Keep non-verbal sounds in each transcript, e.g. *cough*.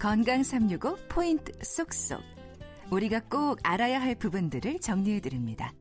건강 365 포인트 쏙쏙. 우리가 꼭 알아야 할 부분들을 정리해 드립니다.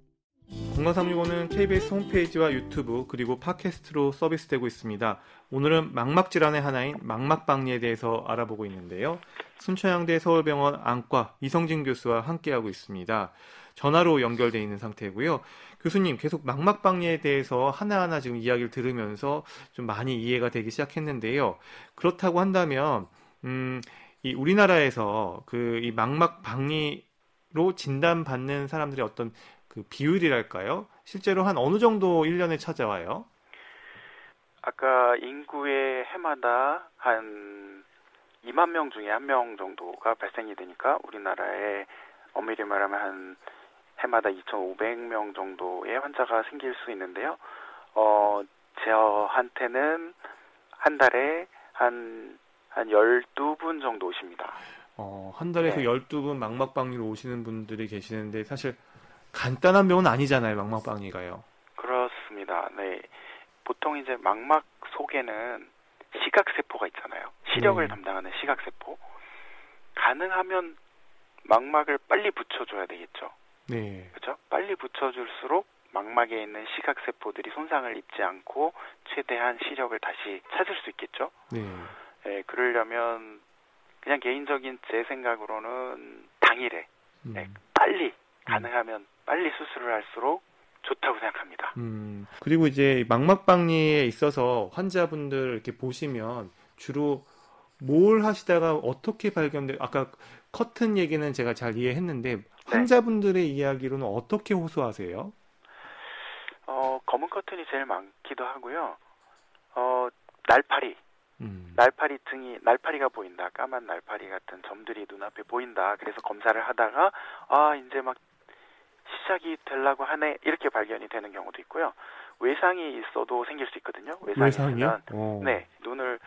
건강 365는 KBS 홈페이지와 유튜브 그리고 팟캐스트로 서비스되고 있습니다. 오늘은 망막 질환의 하나인 망막박리에 대해서 알아보고 있는데요. 순천향대 서울병원 안과 이성진 교수와 함께하고 있습니다. 전화로 연결돼 있는 상태고요. 교수님 계속 망막박리에 대해서 하나하나 지금 이야기를 들으면서 좀 많이 이해가 되기 시작했는데요. 그렇다고 한다면 음, 이 우리나라에서 그 이 망막박리로 진단받는 사람들의 어떤 그 비율이랄까요? 실제로 한 어느 정도 1년에 찾아와요? 아까 인구의 해마다 한 2만 명 중에 한명 정도가 발생이 되니까 우리나라에 엄밀히 말하면 한 해마다 2,500명 정도의 환자가 생길 수 있는데요. 어, 저한테는 한 달에 한, 한 12분 정도 오십니다. 어, 한 달에서 네. 12분 망막박리로 오시는 분들이 계시는데 사실 간단한 병은 아니잖아요, 망막박리가요. 그렇습니다. 네. 보통 이제 망막 속에는 시각세포가 있잖아요. 시력을 네. 담당하는 시각세포. 가능하면 망막을 빨리 붙여줘야 되겠죠. 네. 그렇죠? 빨리 붙여줄수록 망막에 있는 시각세포들이 손상을 입지 않고 최대한 시력을 다시 찾을 수 있겠죠. 네. 네 그러려면 그냥 개인적인 제 생각으로는 당일에 음. 네, 빨리 음. 가능하면 빨리 수술을 할수록 좋다고 생각합니다. 음, 그리고 이제 망막박리에 있어서 환자분들 이렇게 보시면 주로 뭘 하시다가 어떻게 발견돼? 아까 커튼 얘기는 제가 잘 이해했는데 네. 환자분들의 이야기로는 어떻게 호소하세요? 어, 검은 커튼이 제일 많기도 하고요. 어, 날파리. 음. 날파리 등이 날파리가 보인다. 까만 날파리 같은 점들이 눈앞에 보인다. 그래서 검사를 하다가 아, 이제 막 시작이 되려고 하네 이렇게 발견이 되는 경우도 있고요. 외상이 있어도 생길 수 있거든요. 외상이 있으면 오. 네 눈을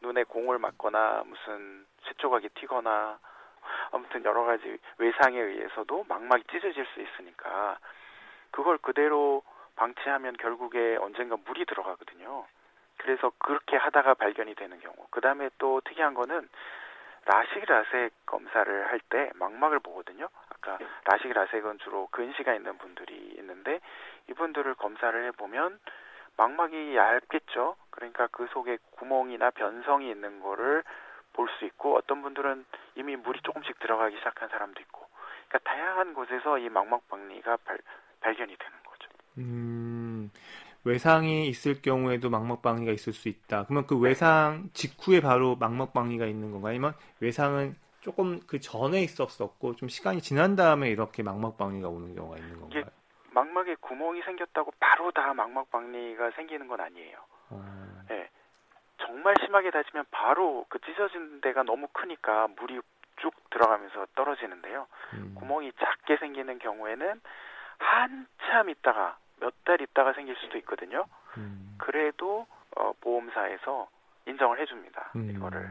눈에 공을 맞거나 무슨 쇠조각이 튀거나 아무튼 여러 가지 외상에 의해서도 망막이 찢어질 수 있으니까 그걸 그대로 방치하면 결국에 언젠가 물이 들어가거든요. 그래서 그렇게 하다가 발견이 되는 경우. 그 다음에 또 특이한 거는 라식 라섹 검사를 할 때 망막을 보거든요. 아까 라식 라섹은 주로 근시가 있는 분들이 있는데 이분들을 검사를 해보면 망막이 얇겠죠. 그러니까 그 속에 구멍이나 변성이 있는 거를 볼 수 있고 어떤 분들은 이미 물이 조금씩 들어가기 시작한 사람도 있고 그러니까 다양한 곳에서 이 망막 박리가 발, 발견이 되는 거죠. 음, 외상이 있을 경우에도 망막박리가 있을 수 있다. 그러면 그 외상 직후에 바로 망막박리가 있는 건가요? 아니면 외상은 조금 그 전에 있었었고 좀 시간이 지난 다음에 이렇게 망막박리가 오는 경우가 있는 건가요? 망막에 구멍이 생겼다고 바로 다 망막박리가 생기는 건 아니에요. 어... 네. 정말 심하게 다치면 바로 그 찢어진 데가 너무 크니까 물이 쭉 들어가면서 떨어지는데요. 음... 구멍이 작게 생기는 경우에는 한참 있다가 몇 달 있다가 생길 수도 있거든요. 음. 그래도 어, 보험사에서 인정을 해줍니다. 음. 이거를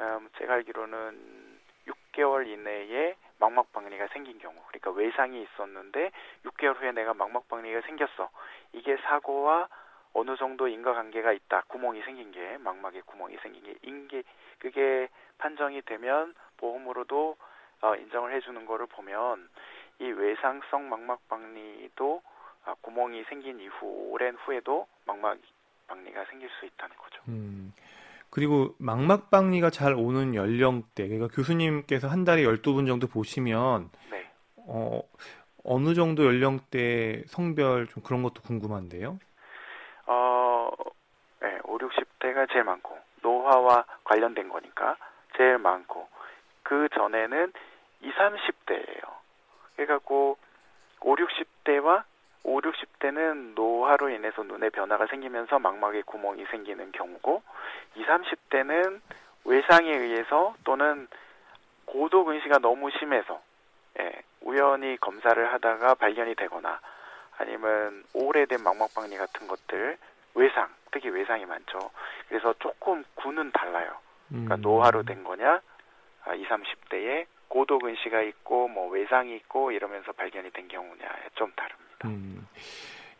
음, 제가 알기로는 6개월 이내에 망막박리가 생긴 경우, 그러니까 외상이 있었는데 6개월 후에 내가 망막박리가 생겼어. 이게 사고와 어느 정도 인과관계가 있다. 구멍이 생긴 게 망막에 구멍이 생긴 게 인게 그게 판정이 되면 보험으로도 어, 인정을 해주는 거를 보면 이 외상성 망막박리도 아, 구멍이 생긴 이후 오랜 후에도 망막 박리가 생길 수 있다는 거죠. 음. 그리고 망막 박리가 잘 오는 연령대, 그러니까 교수님께서 한 달에 12분 정도 보시면 네. 어, 어느 정도 연령대 성별 좀 그런 것도 궁금한데요. 어, 네, 5, 60대가 제일 많고 노화와 관련된 거니까 제일 많고 그 전에는 20, 30대예요. 그래갖고 5, 60대와 5, 60대는 노화로 인해서 눈에 변화가 생기면서 망막에 구멍이 생기는 경우고 20, 30대는 외상에 의해서 또는 고도 근시가 너무 심해서 예, 우연히 검사를 하다가 발견이 되거나 아니면 오래된 망막박리 같은 것들 외상 특히 외상이 많죠. 그래서 조금 구는 달라요. 그러니까 음. 노화로 된 거냐, 20, 아, 30대에 고도 근시가 있고 뭐 외상이 있고 이러면서 발견이 된 경우냐에 좀 다릅니다. 음,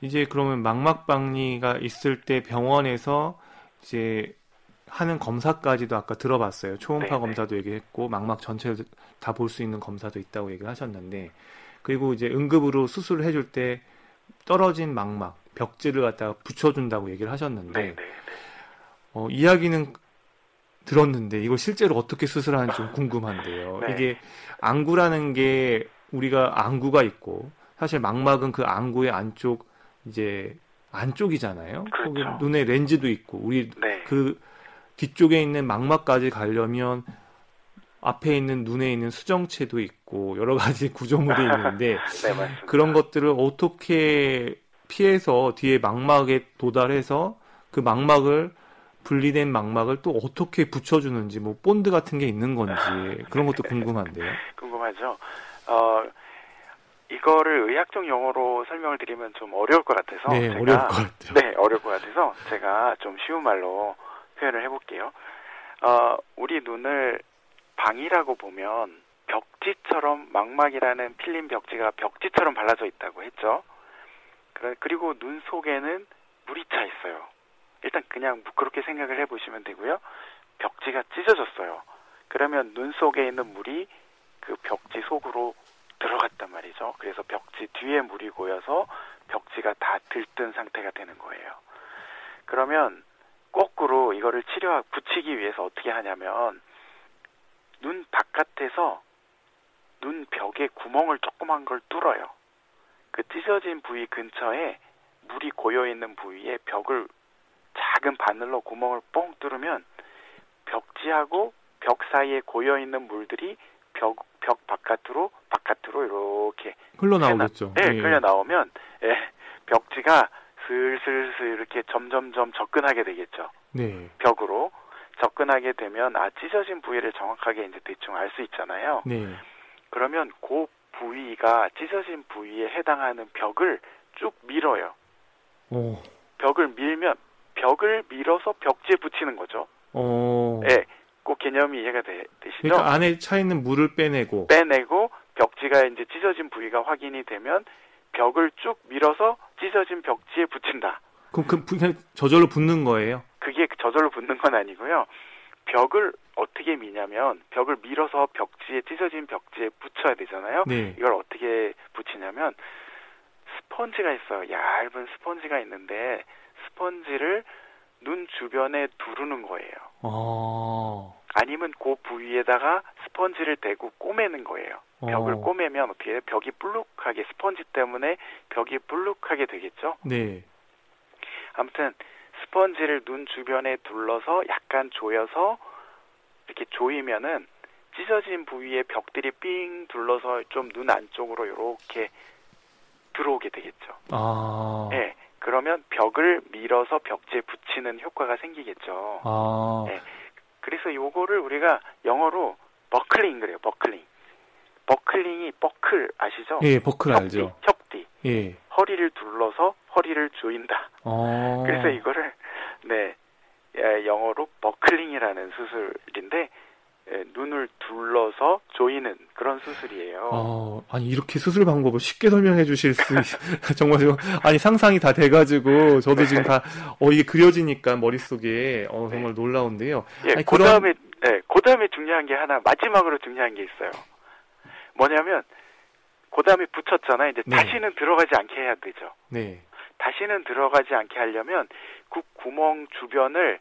이제 그러면 망막박리가 있을 때 병원에서 이제 하는 검사까지도 아까 들어봤어요. 초음파 네네. 검사도 얘기했고 망막 전체를 다 볼 수 있는 검사도 있다고 얘기를 하셨는데 그리고 이제 응급으로 수술을 해줄 때 떨어진 망막 벽지를 갖다가 붙여준다고 얘기를 하셨는데 네, 네. 어, 이야기는 들었는데 이걸 실제로 어떻게 수술하는지 좀 궁금한데요. 네. 이게 안구라는 게 우리가 안구가 있고 사실 망막은 그 안구의 안쪽 이제 안쪽이잖아요. 그렇죠. 거기 눈에 렌즈도 있고 우리 네. 그 뒤쪽에 있는 망막까지 가려면 앞에 있는 눈에 있는 수정체도 있고 여러 가지 *laughs* 구조물이 있는데 *laughs* 네. 그런 것들을 어떻게 피해서 뒤에 망막에 도달해서 그 망막을 분리된 망막을 또 어떻게 붙여주는지 뭐 본드 같은 게 있는 건지 그런 것도 궁금한데요. *laughs* 궁금하죠. 어, 이거를 의학적 용어로 설명을 드리면 좀 어려울 것 같아서 네, 제가 어려울 것 같아요. 네, 어려울 것 같아서 제가 좀 쉬운 말로 표현을 해볼게요. 어, 우리 눈을 방이라고 보면 벽지처럼 망막이라는 필름 벽지가 벽지처럼 발라져 있다고 했죠. 그리고 눈 속에는 물이 차 있어요. 일단 그냥 그렇게 생각을 해보시면 되고요. 벽지가 찢어졌어요. 그러면 눈 속에 있는 물이 그 벽지 속으로 들어갔단 말이죠. 그래서 벽지 뒤에 물이 고여서 벽지가 다 들뜬 상태가 되는 거예요. 그러면 거꾸로 이거를 치료 붙이기 위해서 어떻게 하냐면 눈 바깥에서 눈 벽에 구멍을 조그만 걸 뚫어요. 그 찢어진 부위 근처에 물이 고여 있는 부위에 벽을 작은 바늘로 구멍을 뻥 뚫으면 벽지하고 벽 사이에 고여 있는 물들이 벽, 벽 바깥으로 바깥으로 이렇게 흘러나오겠죠. 네, 예. 흘려 나오면 예, 벽지가 슬슬슬 이렇게 점점점 접근하게 되겠죠. 네. 벽으로 접근하게 되면 아 찢어진 부위를 정확하게 이제 대충 알 수 있잖아요. 네. 그러면 그 부위가 찢어진 부위에 해당하는 벽을 쭉 밀어요. 오. 벽을 밀면 벽을 밀어서 벽지에 붙이는 거죠. 어. 예, 그 개념이 이해가 되, 되시죠? 그러니까 안에 차 있는 물을 빼내고 빼내고 벽지가 이제 찢어진 부위가 확인이 되면 벽을 쭉 밀어서 찢어진 벽지에 붙인다. 그럼 그 그냥 저절로 붙는 거예요. 그게 저절로 붙는 건 아니고요. 벽을 어떻게 미냐면 벽을 밀어서 벽지에 찢어진 벽지에 붙여야 되잖아요. 네. 이걸 어떻게 붙이냐면 스펀지가 있어요. 얇은 스펀지가 있는데 스펀지를 눈 주변에 두르는 거예요. 아. 아니면 그 부위에다가 스펀지를 대고 꼬매는 거예요. 벽을 어. 꼬매면 어떻게? 벽이 불룩하게 스펀지 때문에 벽이 불룩하게 되겠죠. 네. 아무튼 스펀지를 눈 주변에 둘러서 약간 조여서 이렇게 조이면은 찢어진 부위에 벽들이 삥 둘러서 좀 눈 안쪽으로 이렇게 들어오게 되겠죠. 아. 예. 그러면 벽을 밀어서 벽지에 붙이는 효과가 생기겠죠. 아. 네. 그래서 요거를 우리가 영어로 버클링 그래요. 버클링. 버클링이 버클 아시죠? 예, 버클 혁띠, 알죠. 혁띠. 예. 허리를 둘러서 허리를 조인다. 어. 그래서 이거를 네 예, 영어로 버클링이라는 수술인데 예, 눈을 둘러서 조이는 그런 수술이에요. 어, 아니 이렇게 수술 방법을 쉽게 설명해 주실 수 있- *laughs* 정말 좀 아니 상상이 다 돼가지고 저도 지금 다어 이게 그려지니까 머릿속에 어 정말 놀라운데요. 예, 아니, 그 그런- 다음에 예, 그 다음에 중요한 게 하나 마지막으로 중요한 게 있어요. 뭐냐면 그 다음에 붙였잖아요. 이제 네. 다시는 들어가지 않게 해야 되죠. 네. 다시는 들어가지 않게 하려면 그 구멍 주변을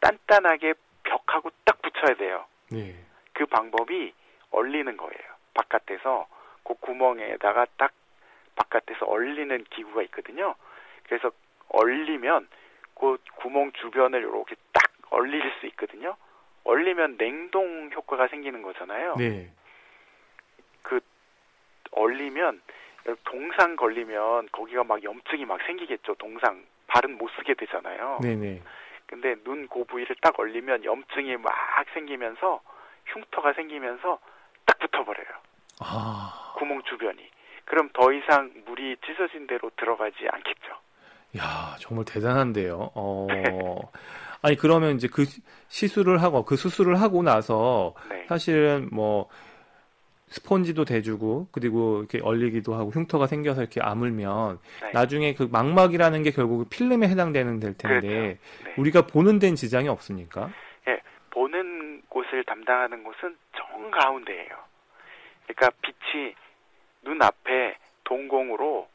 단단하게 벽하고 딱 붙여야 돼요. 네. 그 방법이 얼리는 거예요. 바깥에서 그 구멍에다가 딱 바깥에서 얼리는 기구가 있거든요. 그래서 얼리면 그 구멍 주변을 이렇게 딱 얼릴 수 있거든요. 얼리면 냉동 효과가 생기는 거잖아요. 네. 얼리면 동상 걸리면 거기가 막 염증이 막 생기겠죠. 동상 발은 못 쓰게 되잖아요. 네, 네. 근데 눈그 부위를 딱 얼리면 염증이 막 생기면서 흉터가 생기면서 딱 붙어버려요. 아. 구멍 주변이. 그럼 더 이상 물이 찢어진 대로 들어가지 않겠죠. 야, 정말 대단한데요. 어. 아니 그러면 이제 그 시술을 하고 그 수술을 하고 나서 네. 사실은 뭐 스펀지도 대주고 그리고 이렇게 얼리기도 하고 흉터가 생겨서 이렇게 아물면 네. 나중에 그 망막이라는 게 결국 필름에 해당되는 될 텐데 그렇죠. 네. 우리가 보는 데는 지장이 없습니까? 보는 곳을 담당하는 곳은 정 가운데예요. 그러니까 빛이 눈 앞에 동공으로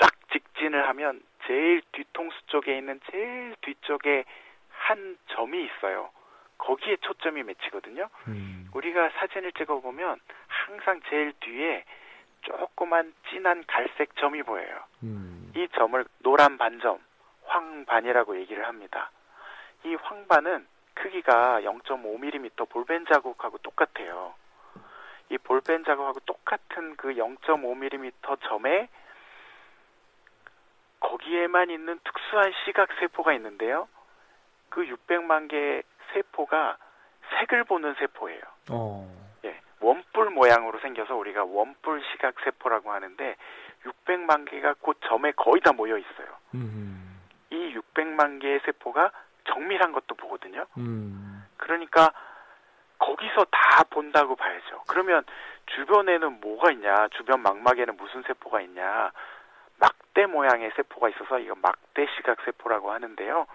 쫙 직진을 하면 제일 뒤통수 쪽에 있는 제일 뒤쪽에 한 점이 있어요. 거기에 초점이 맺히거든요. 음. 우리가 사진을 찍어 보면 항상 제일 뒤에 조그만 진한 갈색 점이 보여요. 음. 이 점을 노란 반점, 황반이라고 얘기를 합니다. 이 황반은 크기가 0.5mm 볼펜 자국하고 똑같아요. 이 볼펜 자국하고 똑같은 그 0.5mm 점에 거기에만 있는 특수한 시각 세포가 있는데요. 그 600만 개의 세포가 색을 보는 세포예요. 어. 예, 원뿔 모양으로 생겨서 우리가 원뿔 시각 세포라고 하는데 600만 개가 그 점에 거의 다 모여 있어요. 음. 이 600만 개의 세포가 정밀한 것도 보거든요. 음. 그러니까 거기서 다 본다고 봐야죠. 그러면 주변에는 뭐가 있냐? 주변 망막에는 무슨 세포가 있냐? 막대 모양의 세포가 있어서 이거 막대 시각 세포라고 하는데요.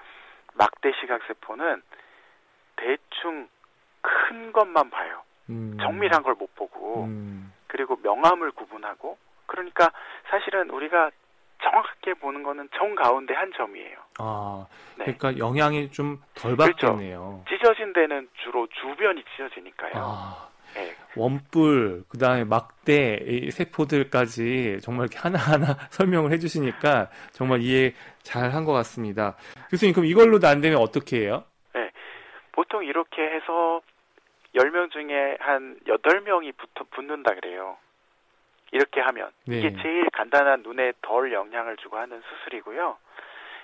막대 시각 세포는 대충 큰 것만 봐요. 음. 정밀한 걸 못 보고 음. 그리고 명암을 구분하고 그러니까 사실은 우리가 정확하게 보는 거는 정 가운데 한 점이에요. 아, 네. 그러니까 영향이 좀덜 그렇죠. 받겠네요. 찢어진 데는 주로 주변이 찢어지니까요. 아, 네. 원뿔, 그 다음에 막대, 이 세포들까지 정말 이렇게 하나하나 *laughs* 설명을 해주시니까 정말 이해 잘 한 것 같습니다. 교수님, 그럼 이걸로도 안 되면 어떻게 해요? 보통 이렇게 해서 10명 중에 한 8명이 붙어, 붙는다 그래요. 이렇게 하면. 네. 이게 제일 간단한 눈에 덜 영향을 주고 하는 수술이고요.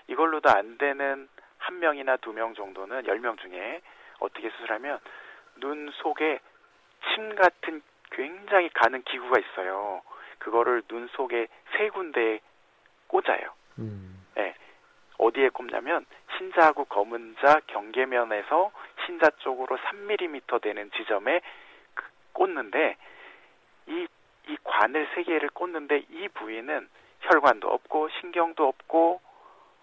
이걸로도 안 되는 한 명이나 두 명 정도는 10명 중에 어떻게 수술하면 눈 속에 침 같은 굉장히 가는 기구가 있어요. 그거를 눈 속에 세 군데에 꽂아요. 음. 어디에 꼽냐면 신자하고 검은자 경계면에서 신자 쪽으로 3mm 되는 지점에 그- 꽂는데 이, 이 관을 세 개를 꽂는데 이 부위는 혈관도 없고 신경도 없고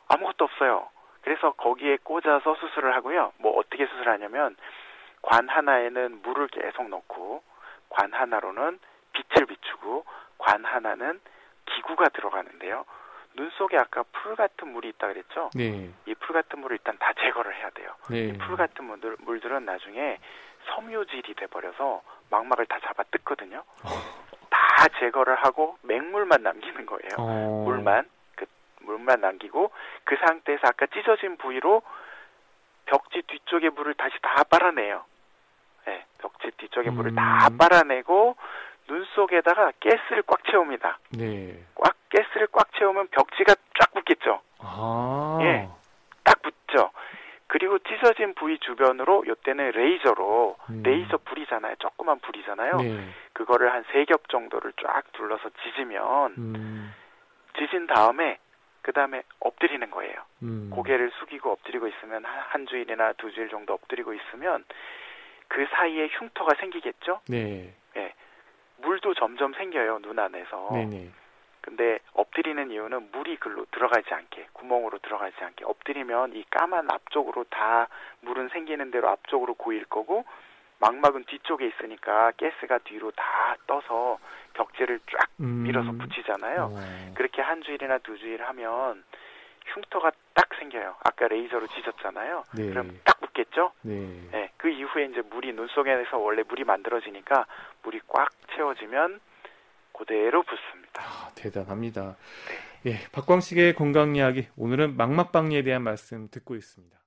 아무것도 없어요. 그래서 거기에 꽂아서 수술을 하고요. 뭐 어떻게 수술하냐면 관 하나에는 물을 계속 넣고 관 하나로는 빛을 비추고 관 하나는 기구가 들어가는데요. 눈 속에 아까 풀 같은 물이 있다 그랬죠? 네. 이 풀 같은 물을 일단 다 제거를 해야 돼요. 네. 이풀 같은 물들, 물들은 나중에 섬유질이 돼버려서 망막을 다 잡아 뜯거든요. 다 제거를 하고 맹물만 남기는 거예요. 어. 물만 그 물만 남기고 그 상태에서 아까 찢어진 부위로 벽지 뒤쪽의 물을 다시 다 빨아내요. 네, 벽지 뒤쪽의 물을 음. 다 빨아내고 눈 속에다가 가스를 꽉 채웁니다. 네. 꽉 가스를 꽉 채우면 벽지가 쫙 붙겠죠. 아. 예. 딱 붙죠. 그리고 찢어진 부위 주변으로 요때는 레이저로 음. 레이저 불이잖아요. 조그만 불이잖아요. 네. 그거를 한 세 겹 정도를 쫙 둘러서 지지면 음. 지진 다음에 그 다음에 엎드리는 거예요. 음. 고개를 숙이고 엎드리고 있으면 한, 한 주일이나 두 주일 정도 엎드리고 있으면 그 사이에 흉터가 생기겠죠. 네. 물도 점점 생겨요 눈 안에서. 네네. 근데 엎드리는 이유는 물이 글로 들어가지 않게 구멍으로 들어가지 않게 엎드리면 이 까만 앞쪽으로 다 물은 생기는 대로 앞쪽으로 고일 거고 망막은 뒤쪽에 있으니까 가스가 뒤로 다 떠서 벽지를 쫙 음. 밀어서 붙이잖아요. 어. 그렇게 한 주일이나 두 주일 하면 흉터가 딱 생겨요. 아까 레이저로 찢었잖아요. 네. 그럼 딱 붙겠죠? 네. 네. 그 이후에 이제 물이 눈 속에서 원래 물이 만들어지니까 물이 꽉 채워지면 그대로 붙습니다. 아, 대단합니다. 예, 박광식의 건강 이야기 오늘은 망막박리에 대한 말씀 듣고 있습니다.